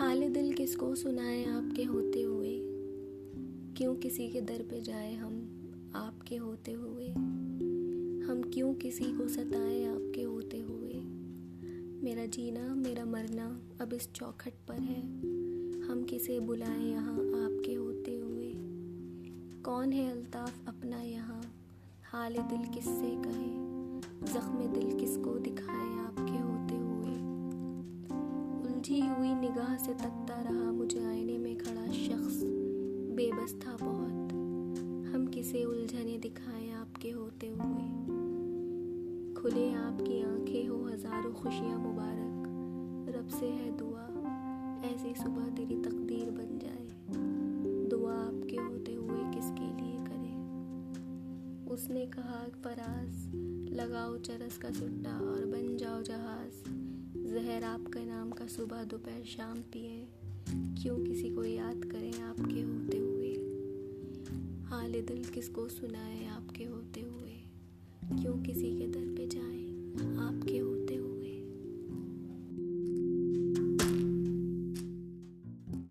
خالِ دل کس کو سنائیں آپ کے ہوتے ہوئے؟ کیوں کسی کے در پہ جائیں ہم آپ کے ہوتے ہوئے؟ ہم کیوں کسی کو ستائیں آپ کے ہوتے ہوئے؟ میرا جینا، میرا مرنا اب اس چوکھٹ پر ہے۔ ہم کسے بلائیں یہاں آپ کے ہوتے ہوئے؟ کون ہے الطاف اپنا یہاں؟ حال دل کس سے کہیں زخم دل کس کو دکھائیں؟ ہوئی نگاہ سے تکتا رہا مجھے آئینے میں کھڑا شخص۔ بے بس تھا بہت۔ ہم کسے الجھنے دکھائیں آپ کے ہوتے ہوئے۔ کھلے آپ کی آنکھیں ہو ہزاروں خوشیاں مبارک۔ رب سے ہے دعا۔ ایسی صبح تیری تقدیر بن جائے۔ دعا آپ کے ہوتے ہوئے کس کے لیے کرے؟ اس نے کہا فراز لگاؤ چرس کا سٹا اور بن زہر آپ کا نام کا صبح دوپہر شام پیے کیوں کسی کو یاد کریں آپ کے ہوتے ہوئے؟ حال دل کس کو سنائے آپ کے ہوتے ہوئے؟ کیوں کسی کے در